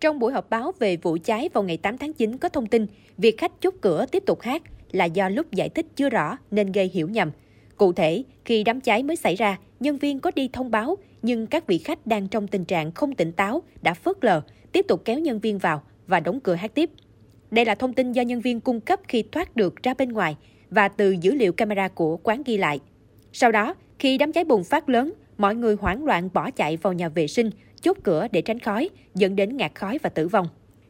Trong buổi họp báo về vụ cháy vào ngày 8 tháng 9 có thông tin việc khách chốt cửa tiếp tục hát là do lúc giải thích chưa rõ nên gây hiểu nhầm. Cụ thể, khi đám cháy mới xảy ra, nhân viên có đi thông báo nhưng các vị khách đang trong tình trạng không tỉnh táo đã phớt lờ, tiếp tục kéo nhân viên vào và đóng cửa hát tiếp. Đây là thông tin do nhân viên cung cấp khi thoát được ra bên ngoài và từ dữ liệu camera của quán ghi lại. Sau đó, khi đám cháy bùng phát lớn, mọi người hoảng loạn bỏ chạy vào nhà vệ sinh, chốt cửa để tránh khói, dẫn đến ngạt khói và tử vong.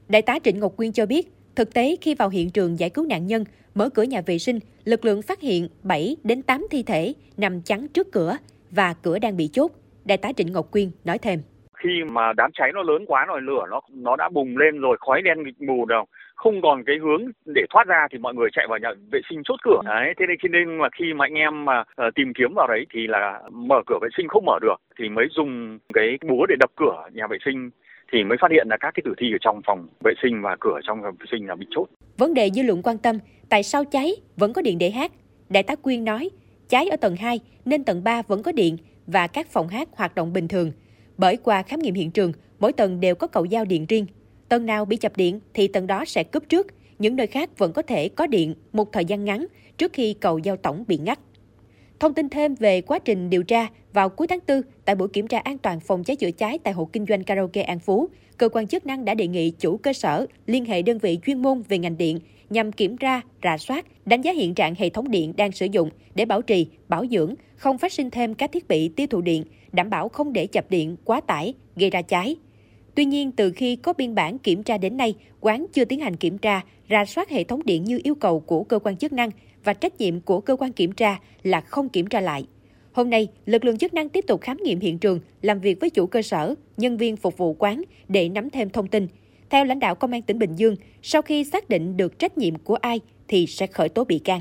Đại tá Trịnh Ngọc Quyên cho biết, thực tế khi vào hiện trường giải cứu nạn nhân, mở cửa nhà vệ sinh, lực lượng phát hiện 7 đến 8 thi thể nằm chắn trước cửa và cửa đang bị chốt. Đại tá Trịnh Ngọc Quyên nói thêm khi mà đám cháy nó lớn quá rồi lửa nó nó đã bùng lên rồi khói đen nghịch mù đâu không còn cái hướng để thoát ra thì mọi người chạy vào nhà vệ sinh chốt cửa đấy thế nên khi nên mà khi mà anh em mà uh, tìm kiếm vào đấy thì là mở cửa vệ sinh không mở được thì mới dùng cái búa để đập cửa nhà vệ sinh thì mới phát hiện là các cái tử thi ở trong phòng vệ sinh và cửa trong phòng vệ sinh là bị chốt. Vấn đề dư luận quan tâm, tại sao cháy vẫn có điện để hát? Đại tá Quyên nói, cháy ở tầng 2 nên tầng 3 vẫn có điện và các phòng hát hoạt động bình thường. Bởi qua khám nghiệm hiện trường, mỗi tầng đều có cầu giao điện riêng. Tầng nào bị chập điện thì tầng đó sẽ cướp trước, những nơi khác vẫn có thể có điện một thời gian ngắn trước khi cầu giao tổng bị ngắt. Thông tin thêm về quá trình điều tra, vào cuối tháng 4, tại buổi kiểm tra an toàn phòng cháy chữa cháy tại hộ kinh doanh karaoke An Phú, cơ quan chức năng đã đề nghị chủ cơ sở liên hệ đơn vị chuyên môn về ngành điện nhằm kiểm tra, rà soát, đánh giá hiện trạng hệ thống điện đang sử dụng để bảo trì, bảo dưỡng, không phát sinh thêm các thiết bị tiêu thụ điện, đảm bảo không để chập điện quá tải, gây ra cháy. Tuy nhiên, từ khi có biên bản kiểm tra đến nay, quán chưa tiến hành kiểm tra, rà soát hệ thống điện như yêu cầu của cơ quan chức năng và trách nhiệm của cơ quan kiểm tra là không kiểm tra lại. Hôm nay, lực lượng chức năng tiếp tục khám nghiệm hiện trường, làm việc với chủ cơ sở, nhân viên phục vụ quán để nắm thêm thông tin. Theo lãnh đạo Công an tỉnh Bình Dương, sau khi xác định được trách nhiệm của ai thì sẽ khởi tố bị can.